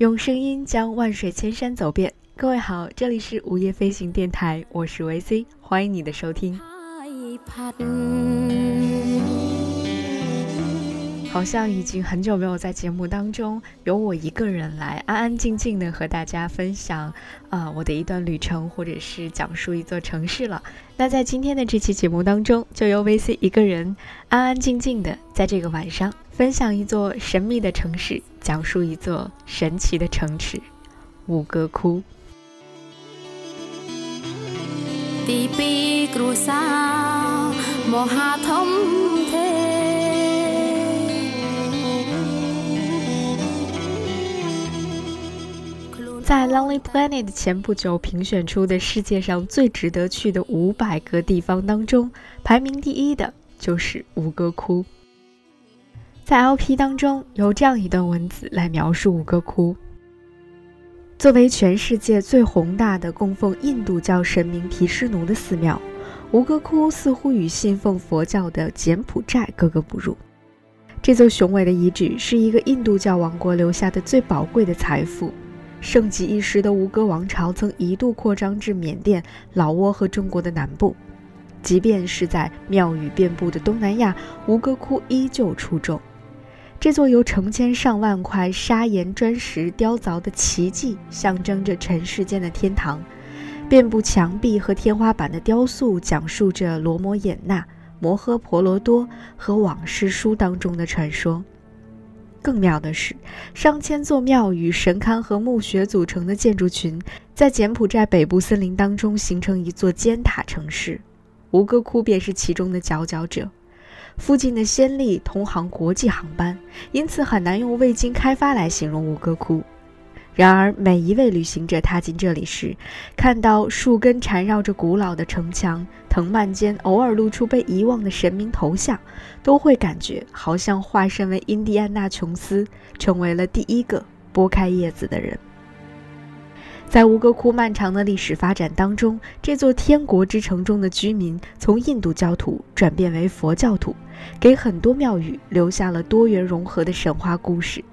用声音将万水千山走遍。各位好，这里是午夜飞行电台，我是维 C，欢迎你的收听。好像已经很久没有在节目当中由我一个人来安安静静的和大家分享啊我的一段旅程，或者是讲述一座城市了。那在今天的这期节目当中，就由 VC 一个人安安静静的在这个晚上分享一座神秘的城市，讲述一座神奇的城池——吴哥窟。在 Lonely Planet 前不久评选出的世界上最值得去的五百个地方当中，排名第一的就是吴哥窟。在 LP 当中有这样一段文字来描述吴哥窟：作为全世界最宏大的供奉印度教神明毗湿奴的寺庙，吴哥窟似乎与信奉佛教的柬埔寨格格不入。这座雄伟的遗址是一个印度教王国留下的最宝贵的财富。盛极一时的吴哥王朝曾一度扩张至缅甸、老挝和中国的南部。即便是在庙宇遍布的东南亚，吴哥窟依旧出众。这座由成千上万块砂岩砖石雕凿的奇迹，象征着尘世间的天堂。遍布墙壁和天花板的雕塑，讲述着罗摩衍那、摩诃婆罗多和往事书当中的传说。更妙的是，上千座庙宇、神龛和墓穴组成的建筑群，在柬埔寨北部森林当中形成一座尖塔城市，吴哥窟便是其中的佼佼者。附近的暹粒通航国际航班，因此很难用未经开发来形容吴哥窟。然而，每一位旅行者踏进这里时，看到树根缠绕着古老的城墙，藤蔓间偶尔露出被遗忘的神明头像，都会感觉好像化身为印第安纳琼斯，成为了第一个拨开叶子的人。在吴哥窟漫长的历史发展当中，这座天国之城中的居民从印度教徒转变为佛教徒，给很多庙宇留下了多元融合的神话故事。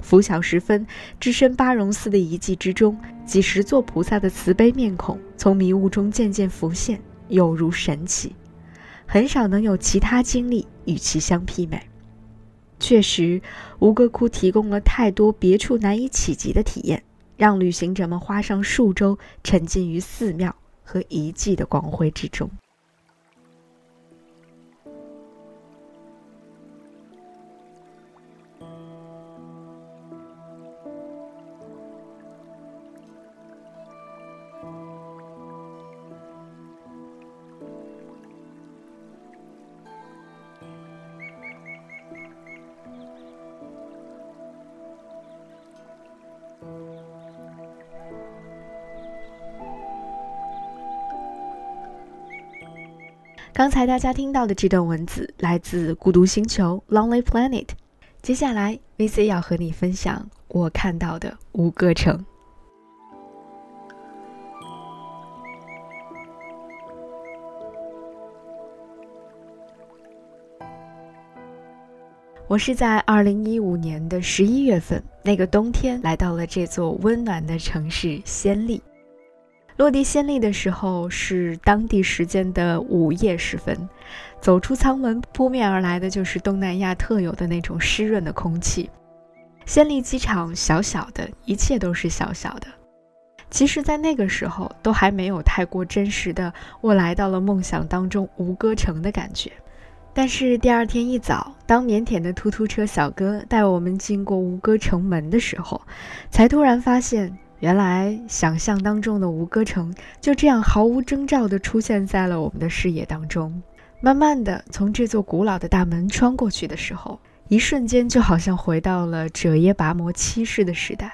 拂晓时分，置身巴戎寺的遗迹之中，几十座菩萨的慈悲面孔从迷雾中渐渐浮现，有如神奇。很少能有其他经历与其相媲美。确实，吴哥窟提供了太多别处难以企及的体验，让旅行者们花上数周沉浸于寺庙和遗迹的光辉之中。刚才大家听到的这段文字来自《孤独星球》（Lonely Planet）。接下来，VC 要和你分享我看到的五个城。我是在二零一五年的十一月份，那个冬天，来到了这座温暖的城市暹粒。落地暹粒的时候是当地时间的午夜时分，走出舱门，扑面而来的就是东南亚特有的那种湿润的空气。暹粒机场小小的，一切都是小小的。其实，在那个时候都还没有太过真实的我来到了梦想当中吴哥城的感觉。但是第二天一早，当腼腆的突突车小哥带我们经过吴哥城门的时候，才突然发现。原来想象当中的吴哥城就这样毫无征兆地出现在了我们的视野当中。慢慢的从这座古老的大门穿过去的时候，一瞬间就好像回到了者耶跋摩七世的时代。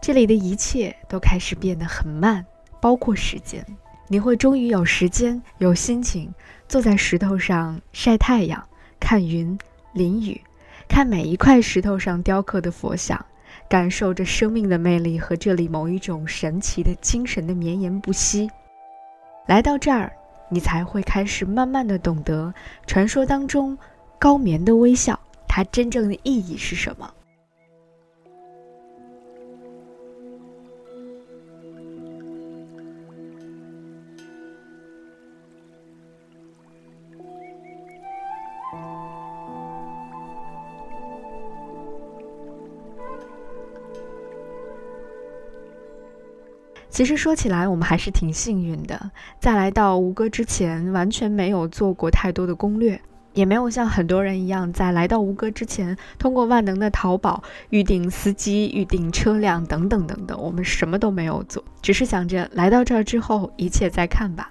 这里的一切都开始变得很慢，包括时间。你会终于有时间、有心情坐在石头上晒太阳，看云、淋雨，看每一块石头上雕刻的佛像。感受着生命的魅力和这里某一种神奇的精神的绵延不息。来到这儿，你才会开始慢慢的懂得传说当中高棉的微笑，它真正的意义是什么。其实说起来，我们还是挺幸运的，在来到吴哥之前，完全没有做过太多的攻略，也没有像很多人一样，在来到吴哥之前，通过万能的淘宝预订司机、预订车辆等等等等，我们什么都没有做，只是想着来到这儿之后，一切再看吧。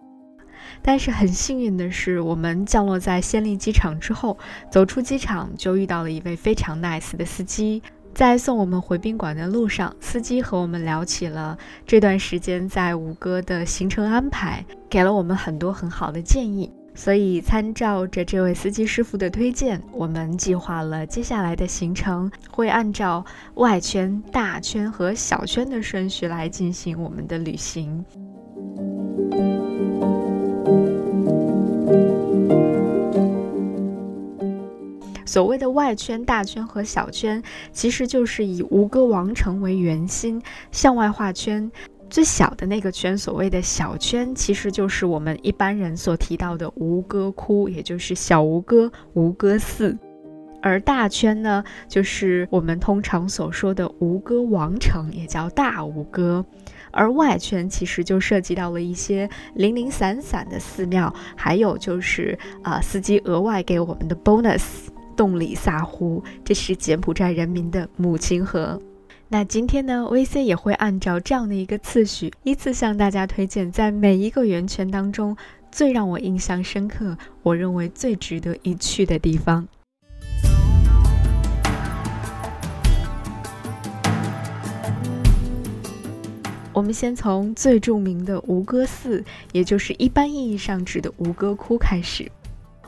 但是很幸运的是，我们降落在暹粒机场之后，走出机场就遇到了一位非常 nice 的司机。在送我们回宾馆的路上，司机和我们聊起了这段时间在吴哥的行程安排，给了我们很多很好的建议。所以，参照着这位司机师傅的推荐，我们计划了接下来的行程，会按照外圈、大圈和小圈的顺序来进行我们的旅行。所谓的外圈、大圈和小圈，其实就是以吴哥王城为圆心向外画圈。最小的那个圈，所谓的小圈，其实就是我们一般人所提到的吴哥窟，也就是小吴哥、吴哥寺。而大圈呢，就是我们通常所说的吴哥王城，也叫大吴哥。而外圈其实就涉及到了一些零零散散的寺庙，还有就是啊，司机额外给我们的 bonus。洞里萨湖，这是柬埔寨人民的母亲河。那今天呢，VC 也会按照这样的一个次序，依次向大家推荐在每一个圆圈当中最让我印象深刻、我认为最值得一去的地方。我们先从最著名的吴哥寺，也就是一般意义上指的吴哥窟开始。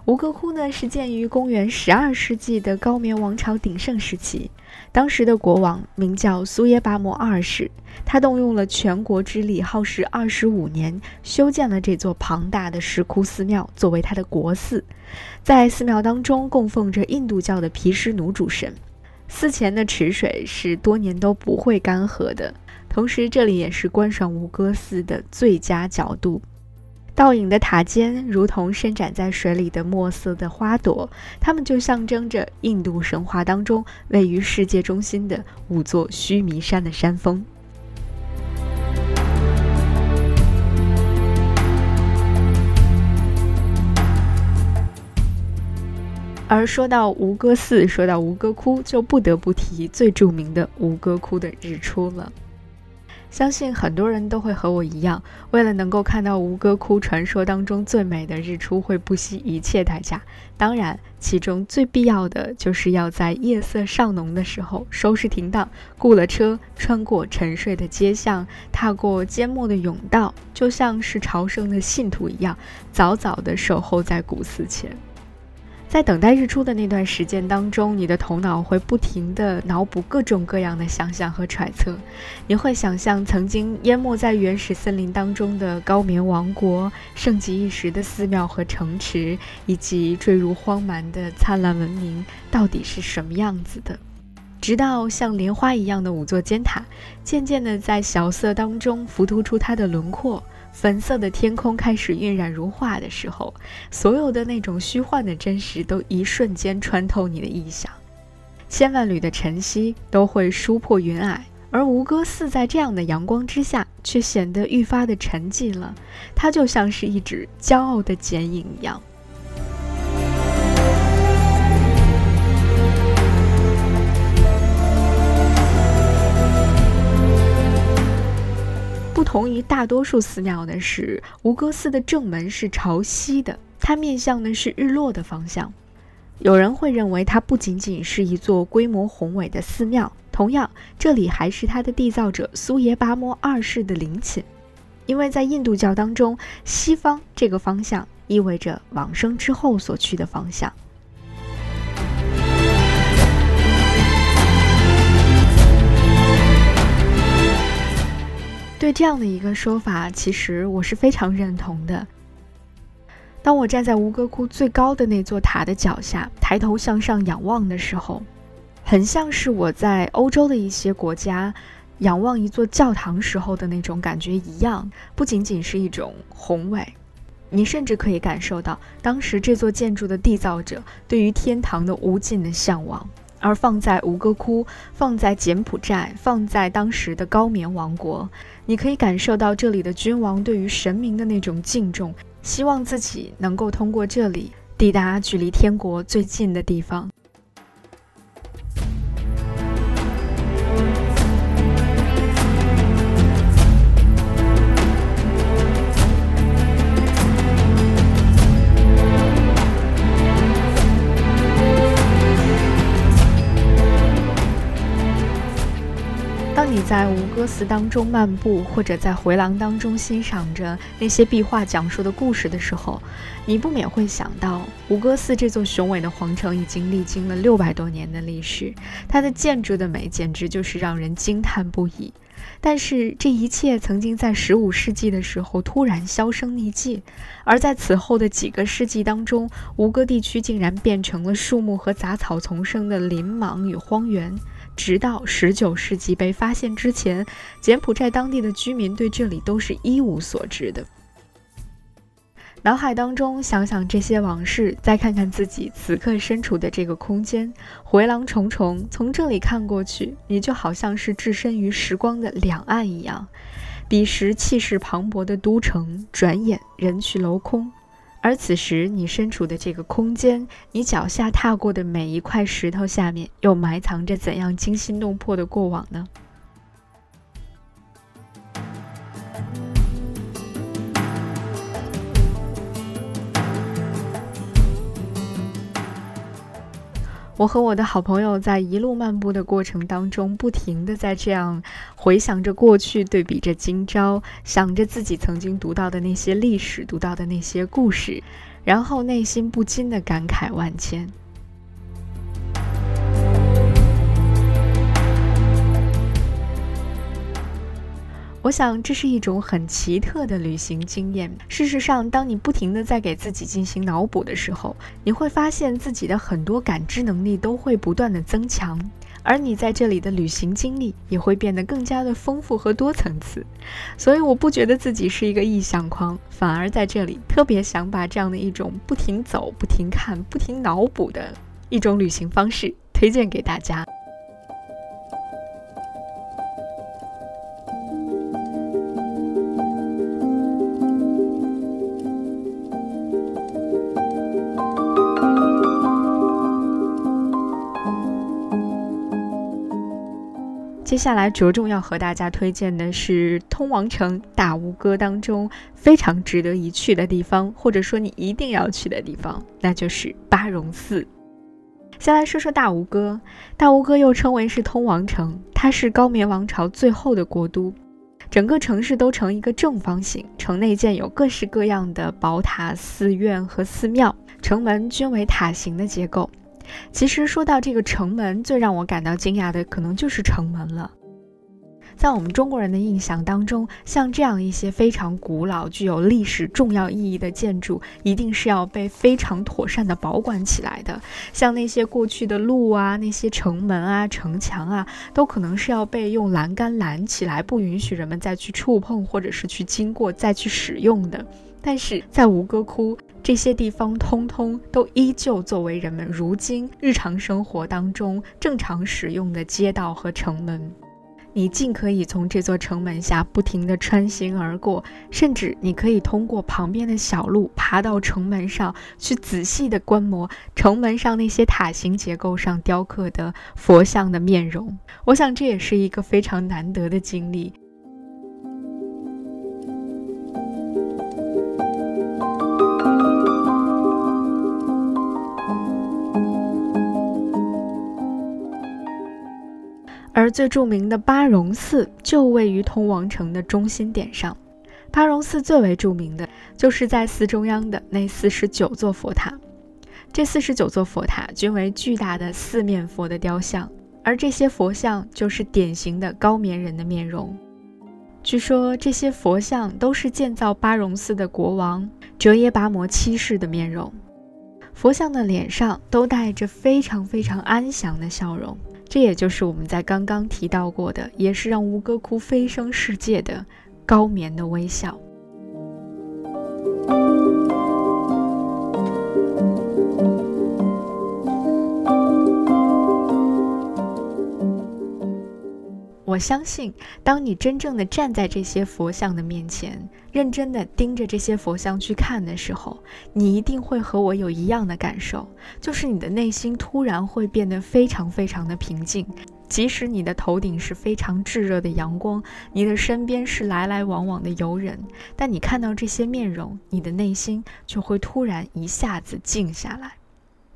吴哥窟呢，是建于公元十二世纪的高棉王朝鼎盛时期。当时的国王名叫苏耶巴摩二世，他动用了全国之力，耗时二十五年，修建了这座庞大的石窟寺庙，作为他的国寺。在寺庙当中，供奉着印度教的毗湿奴主神。寺前的池水是多年都不会干涸的，同时这里也是观赏吴哥寺的最佳角度。倒影的塔尖如同伸展在水里的墨色的花朵，它们就象征着印度神话当中位于世界中心的五座须弥山的山峰。而说到吴哥寺，说到吴哥窟，就不得不提最著名的吴哥窟的日出了。相信很多人都会和我一样，为了能够看到吴哥窟传说当中最美的日出，会不惜一切代价。当然，其中最必要的就是要在夜色尚浓的时候收拾停当，雇了车，穿过沉睡的街巷，踏过缄默的甬道，就像是朝圣的信徒一样，早早地守候在古寺前。在等待日出的那段时间当中，你的头脑会不停地脑补各种各样的想象和揣测。你会想象曾经淹没在原始森林当中的高棉王国，盛极一时的寺庙和城池，以及坠入荒蛮的灿烂文明到底是什么样子的。直到像莲花一样的五座尖塔，渐渐地在小色当中浮凸出它的轮廓。粉色的天空开始晕染如画的时候，所有的那种虚幻的真实都一瞬间穿透你的臆想，千万缕的晨曦都会疏破云霭，而吴哥寺在这样的阳光之下，却显得愈发的沉寂了，它就像是一纸骄傲的剪影一样。同于大多数寺庙的是，吴哥寺的正门是朝西的，它面向的是日落的方向。有人会认为它不仅仅是一座规模宏伟的寺庙，同样，这里还是它的缔造者苏耶巴摩二世的陵寝，因为在印度教当中，西方这个方向意味着往生之后所去的方向。这样的一个说法，其实我是非常认同的。当我站在吴哥窟最高的那座塔的脚下，抬头向上仰望的时候，很像是我在欧洲的一些国家仰望一座教堂时候的那种感觉一样。不仅仅是一种宏伟，你甚至可以感受到当时这座建筑的缔造者对于天堂的无尽的向往。而放在吴哥窟，放在柬埔寨，放在当时的高棉王国，你可以感受到这里的君王对于神明的那种敬重，希望自己能够通过这里抵达距离天国最近的地方。在吴哥寺当中漫步，或者在回廊当中欣赏着那些壁画讲述的故事的时候，你不免会想到，吴哥寺这座雄伟的皇城已经历经了六百多年的历史，它的建筑的美简直就是让人惊叹不已。但是这一切曾经在十五世纪的时候突然销声匿迹，而在此后的几个世纪当中，吴哥地区竟然变成了树木和杂草丛生的林莽与荒原。直到十九世纪被发现之前，柬埔寨当地的居民对这里都是一无所知的。脑海当中想想这些往事，再看看自己此刻身处的这个空间，回廊重重，从这里看过去，你就好像是置身于时光的两岸一样。彼时气势磅礴的都城，转眼人去楼空。而此时，你身处的这个空间，你脚下踏过的每一块石头下面，又埋藏着怎样惊心动魄的过往呢？我和我的好朋友在一路漫步的过程当中，不停的在这样回想着过去，对比着今朝，想着自己曾经读到的那些历史，读到的那些故事，然后内心不禁的感慨万千。我想这是一种很奇特的旅行经验。事实上，当你不停的在给自己进行脑补的时候，你会发现自己的很多感知能力都会不断的增强，而你在这里的旅行经历也会变得更加的丰富和多层次。所以，我不觉得自己是一个意象狂，反而在这里特别想把这样的一种不停走、不停看、不停脑补的一种旅行方式推荐给大家。接下来着重要和大家推荐的是通王城大吴哥当中非常值得一去的地方，或者说你一定要去的地方，那就是巴戎寺。先来说说大吴哥，大吴哥又称为是通王城，它是高棉王朝最后的国都，整个城市都呈一个正方形，城内建有各式各样的宝塔、寺院和寺庙，城门均为塔形的结构。其实说到这个城门，最让我感到惊讶的可能就是城门了。在我们中国人的印象当中，像这样一些非常古老、具有历史重要意义的建筑，一定是要被非常妥善的保管起来的。像那些过去的路啊、那些城门啊、城墙啊，都可能是要被用栏杆拦起来，不允许人们再去触碰，或者是去经过、再去使用的。但是在吴哥窟这些地方，通通都依旧作为人们如今日常生活当中正常使用的街道和城门。你尽可以从这座城门下不停地穿行而过，甚至你可以通过旁边的小路爬到城门上去，仔细地观摩城门上那些塔形结构上雕刻的佛像的面容。我想这也是一个非常难得的经历。而最著名的巴戎寺就位于通王城的中心点上。巴戎寺最为著名的就是在寺中央的那四十九座佛塔。这四十九座佛塔均为巨大的四面佛的雕像，而这些佛像就是典型的高棉人的面容。据说这些佛像都是建造巴戎寺的国王哲耶跋摩七世的面容。佛像的脸上都带着非常非常安详的笑容。这也就是我们在刚刚提到过的，也是让吴哥窟飞升世界的高棉的微笑。我相信，当你真正的站在这些佛像的面前，认真的盯着这些佛像去看的时候，你一定会和我有一样的感受，就是你的内心突然会变得非常非常的平静。即使你的头顶是非常炙热的阳光，你的身边是来来往往的游人，但你看到这些面容，你的内心就会突然一下子静下来。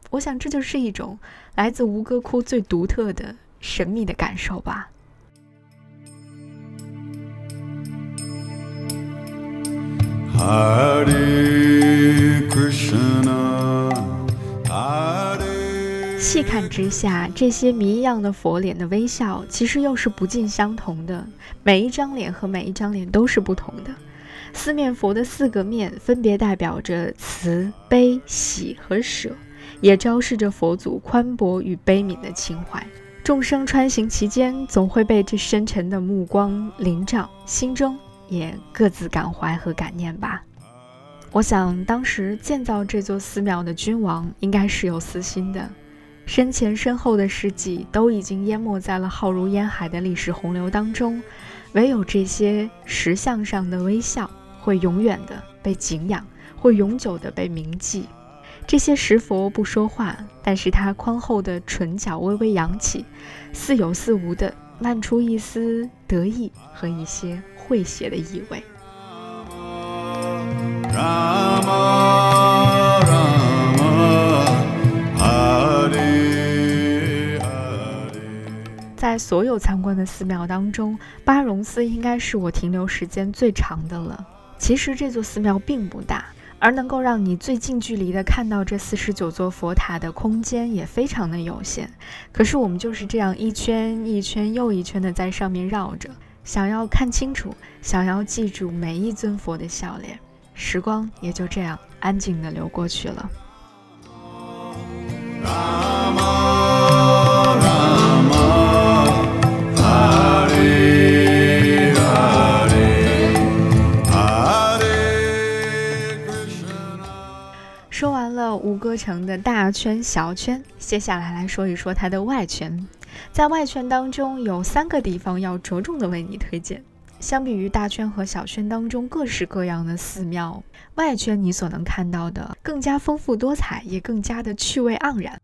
我想，这就是一种来自吴哥窟最独特的神秘的感受吧。细看之下，这些谜一样的佛脸的微笑，其实又是不尽相同的。每一张脸和每一张脸都是不同的。四面佛的四个面，分别代表着慈悲、喜和舍，也昭示着佛祖宽博与悲悯的情怀。众生穿行其间，总会被这深沉的目光笼罩，心中。也各自感怀和感念吧。我想，当时建造这座寺庙的君王应该是有私心的，身前身后的事迹都已经淹没在了浩如烟海的历史洪流当中，唯有这些石像上的微笑会永远的被敬仰，会永久的被铭记。这些石佛不说话，但是他宽厚的唇角微微扬起，似有似无的漫出一丝得意和一些。诙谐的意味。在所有参观的寺庙当中，巴戎寺应该是我停留时间最长的了。其实这座寺庙并不大，而能够让你最近距离的看到这四十九座佛塔的空间也非常的有限。可是我们就是这样一圈一圈又一圈的在上面绕着。想要看清楚，想要记住每一尊佛的笑脸，时光也就这样安静的流过去了。了吴哥城的大圈、小圈，接下来来说一说它的外圈。在外圈当中有三个地方要着重的为你推荐。相比于大圈和小圈当中各式各样的寺庙，外圈你所能看到的更加丰富多彩，也更加的趣味盎然。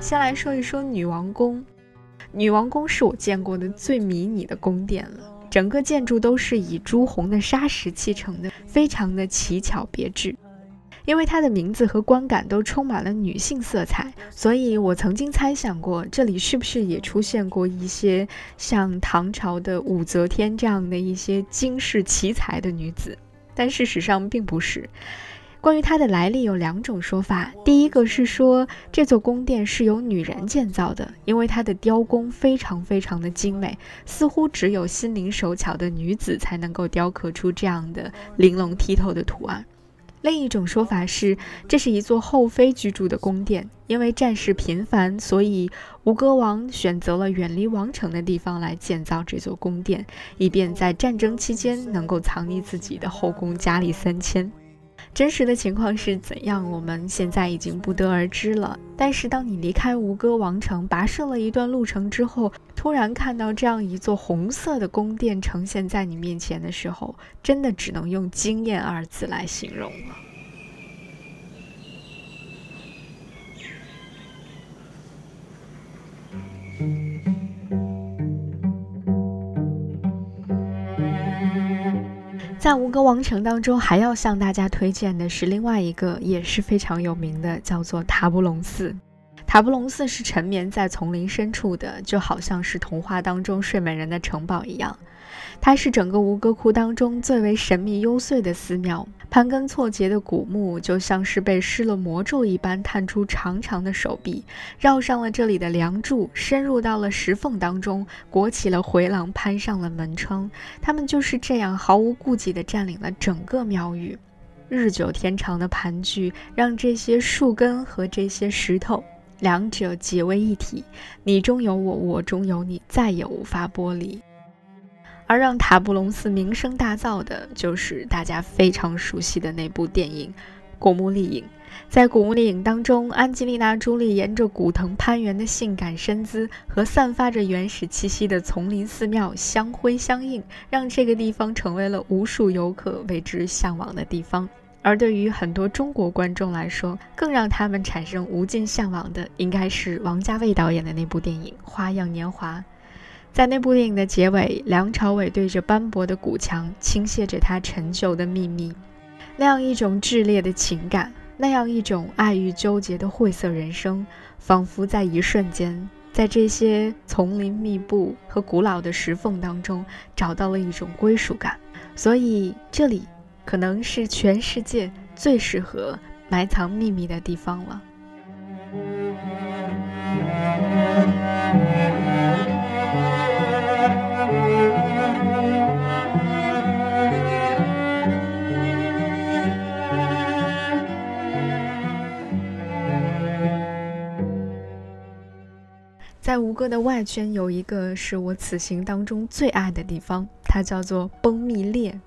先来说一说女王宫，女王宫是我见过的最迷你的宫殿了。整个建筑都是以朱红的砂石砌成的，非常的奇巧别致。因为它的名字和观感都充满了女性色彩，所以我曾经猜想过，这里是不是也出现过一些像唐朝的武则天这样的一些惊世奇才的女子？但事实上并不是。关于它的来历有两种说法，第一个是说这座宫殿是由女人建造的，因为它的雕工非常非常的精美，似乎只有心灵手巧的女子才能够雕刻出这样的玲珑剔透的图案。另一种说法是，这是一座后妃居住的宫殿，因为战事频繁，所以吴哥王选择了远离王城的地方来建造这座宫殿，以便在战争期间能够藏匿自己的后宫佳丽三千。真实的情况是怎样？我们现在已经不得而知了。但是，当你离开吴哥王城，跋涉了一段路程之后，突然看到这样一座红色的宫殿呈现在你面前的时候，真的只能用惊艳二字来形容了。在吴哥王城当中，还要向大家推荐的是另外一个也是非常有名的，叫做塔布隆寺。塔布隆寺是沉眠在丛林深处的，就好像是童话当中睡美人的城堡一样。它是整个吴哥窟当中最为神秘幽邃的寺庙，盘根错节的古木就像是被施了魔咒一般，探出长长的手臂，绕上了这里的梁柱，深入到了石缝当中，裹起了回廊，攀上了门窗。他们就是这样毫无顾忌地占领了整个庙宇。日久天长的盘踞，让这些树根和这些石头两者结为一体，你中有我，我中有你，再也无法剥离。而让塔布隆寺名声大噪的，就是大家非常熟悉的那部电影《古墓丽影》。在古墓丽影当中，安吉丽娜·朱莉沿着古藤攀援的性感身姿和散发着原始气息的丛林寺庙相辉相映，让这个地方成为了无数游客为之向往的地方。而对于很多中国观众来说，更让他们产生无尽向往的，应该是王家卫导演的那部电影《花样年华》。在那部电影的结尾，梁朝伟对着斑驳的古墙倾泻着他陈旧的秘密，那样一种炽烈的情感，那样一种爱欲纠结的晦涩人生，仿佛在一瞬间，在这些丛林密布和古老的石缝当中，找到了一种归属感。所以这里。可能是全世界最适合埋藏秘密的地方了。在吴哥的外圈有一个是我此行当中最爱的地方，它叫做崩密列。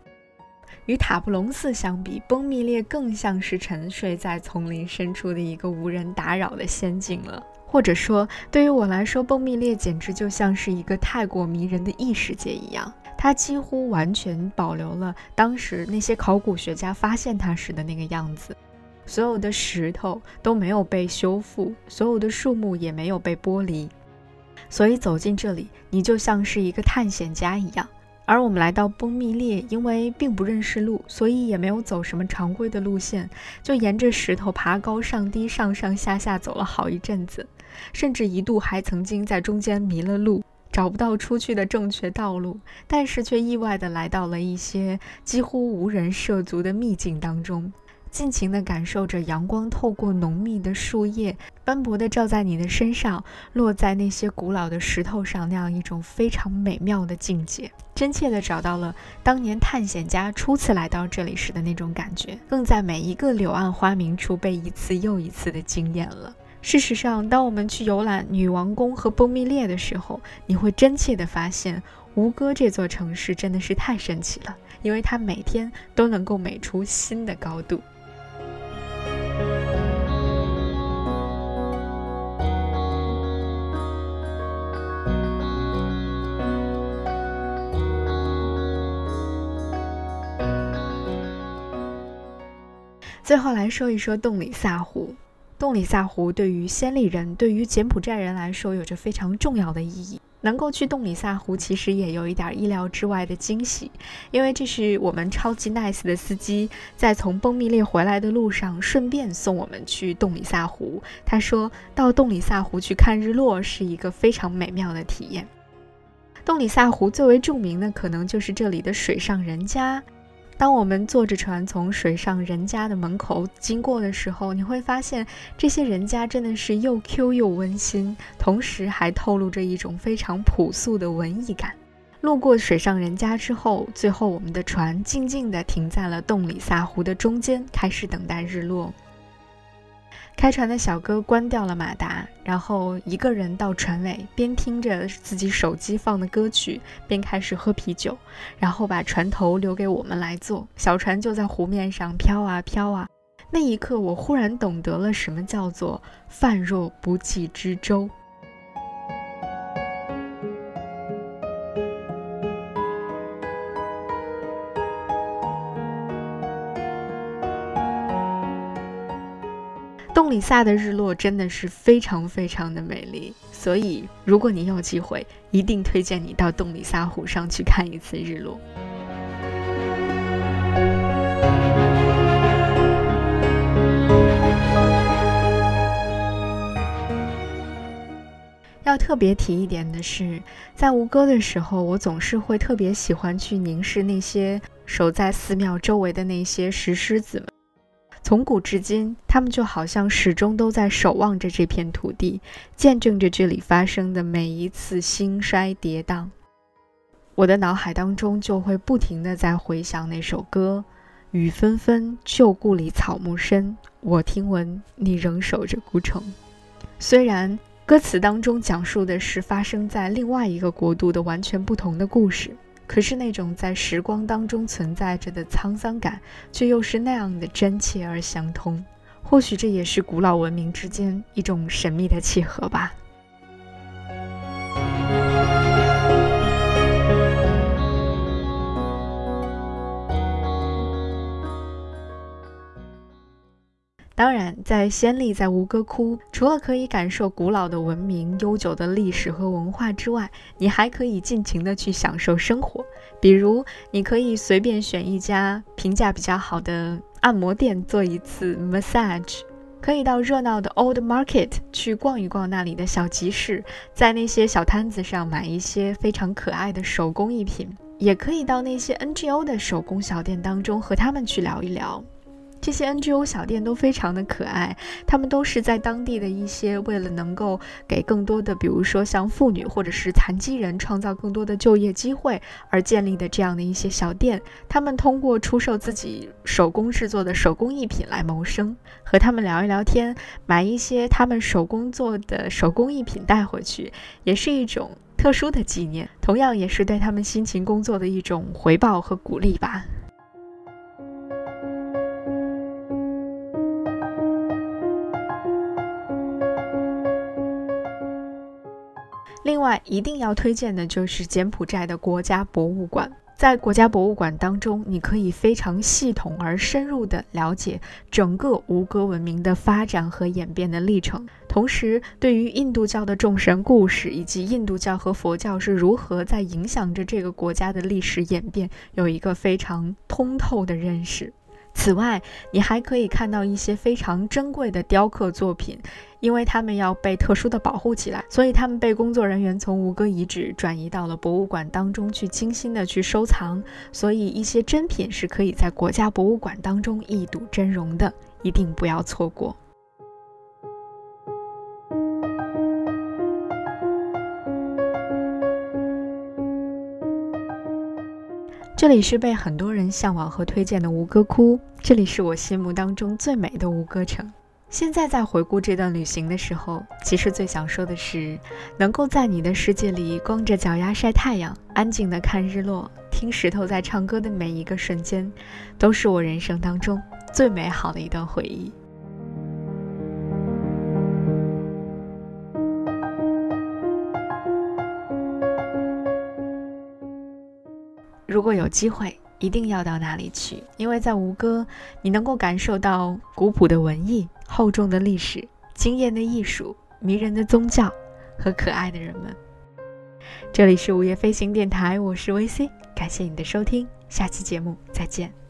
与塔布隆寺相比，崩密列更像是沉睡在丛林深处的一个无人打扰的仙境了。或者说，对于我来说，崩密列简直就像是一个太过迷人的异世界一样。它几乎完全保留了当时那些考古学家发现它时的那个样子，所有的石头都没有被修复，所有的树木也没有被剥离，所以走进这里，你就像是一个探险家一样。而我们来到崩密列，因为并不认识路，所以也没有走什么常规的路线，就沿着石头爬高上低、上上下下走了好一阵子，甚至一度还曾经在中间迷了路，找不到出去的正确道路，但是却意外的来到了一些几乎无人涉足的秘境当中。尽情地感受着阳光透过浓密的树叶，斑驳地照在你的身上，落在那些古老的石头上，那样一种非常美妙的境界，真切地找到了当年探险家初次来到这里时的那种感觉，更在每一个柳暗花明处被一次又一次的惊艳了。事实上，当我们去游览女王宫和崩密列的时候，你会真切地发现，吴哥这座城市真的是太神奇了，因为它每天都能够美出新的高度。最后来说一说洞里萨湖。洞里萨湖对于暹粒人、对于柬埔寨人来说有着非常重要的意义。能够去洞里萨湖，其实也有一点意料之外的惊喜，因为这是我们超级 nice 的司机在从崩密列回来的路上，顺便送我们去洞里萨湖。他说到洞里萨湖去看日落是一个非常美妙的体验。洞里萨湖最为著名的，可能就是这里的水上人家。当我们坐着船从水上人家的门口经过的时候，你会发现这些人家真的是又 Q 又温馨，同时还透露着一种非常朴素的文艺感。路过水上人家之后，最后我们的船静静地停在了洞里萨湖的中间，开始等待日落。开船的小哥关掉了马达，然后一个人到船尾，边听着自己手机放的歌曲，边开始喝啤酒，然后把船头留给我们来坐。小船就在湖面上飘啊飘啊。那一刻，我忽然懂得了什么叫做“饭若不济之舟”。里萨的日落真的是非常非常的美丽，所以如果你有机会，一定推荐你到洞里萨湖上去看一次日落。要特别提一点的是，在吴哥的时候，我总是会特别喜欢去凝视那些守在寺庙周围的那些石狮子们。从古至今，他们就好像始终都在守望着这片土地，见证着这里发生的每一次兴衰跌宕。我的脑海当中就会不停地在回想那首歌：“雨纷纷，旧故里草木深，我听闻你仍守着孤城。”虽然歌词当中讲述的是发生在另外一个国度的完全不同的故事。可是那种在时光当中存在着的沧桑感，却又是那样的真切而相通。或许这也是古老文明之间一种神秘的契合吧。当然，在暹粒，在吴哥窟，除了可以感受古老的文明、悠久的历史和文化之外，你还可以尽情的去享受生活。比如，你可以随便选一家评价比较好的按摩店做一次 massage，可以到热闹的 Old Market 去逛一逛那里的小集市，在那些小摊子上买一些非常可爱的手工艺品，也可以到那些 NGO 的手工小店当中和他们去聊一聊。这些 NGO 小店都非常的可爱，他们都是在当地的一些为了能够给更多的，比如说像妇女或者是残疾人创造更多的就业机会而建立的这样的一些小店。他们通过出售自己手工制作的手工艺品来谋生。和他们聊一聊天，买一些他们手工做的手工艺品带回去，也是一种特殊的纪念，同样也是对他们辛勤工作的一种回报和鼓励吧。另外，一定要推荐的就是柬埔寨的国家博物馆。在国家博物馆当中，你可以非常系统而深入地了解整个吴哥文明的发展和演变的历程，同时对于印度教的众神故事以及印度教和佛教是如何在影响着这个国家的历史演变，有一个非常通透的认识。此外，你还可以看到一些非常珍贵的雕刻作品，因为它们要被特殊的保护起来，所以它们被工作人员从吴哥遗址转移到了博物馆当中去，精心的去收藏。所以一些珍品是可以在国家博物馆当中一睹真容的，一定不要错过。这里是被很多人向往和推荐的吴哥窟，这里是我心目当中最美的吴哥城。现在在回顾这段旅行的时候，其实最想说的是，能够在你的世界里光着脚丫晒太阳，安静的看日落，听石头在唱歌的每一个瞬间，都是我人生当中最美好的一段回忆。如果有机会，一定要到那里去，因为在吴哥，你能够感受到古朴的文艺、厚重的历史、惊艳的艺术、迷人的宗教和可爱的人们。这里是午夜飞行电台，我是 VC，感谢你的收听，下期节目再见。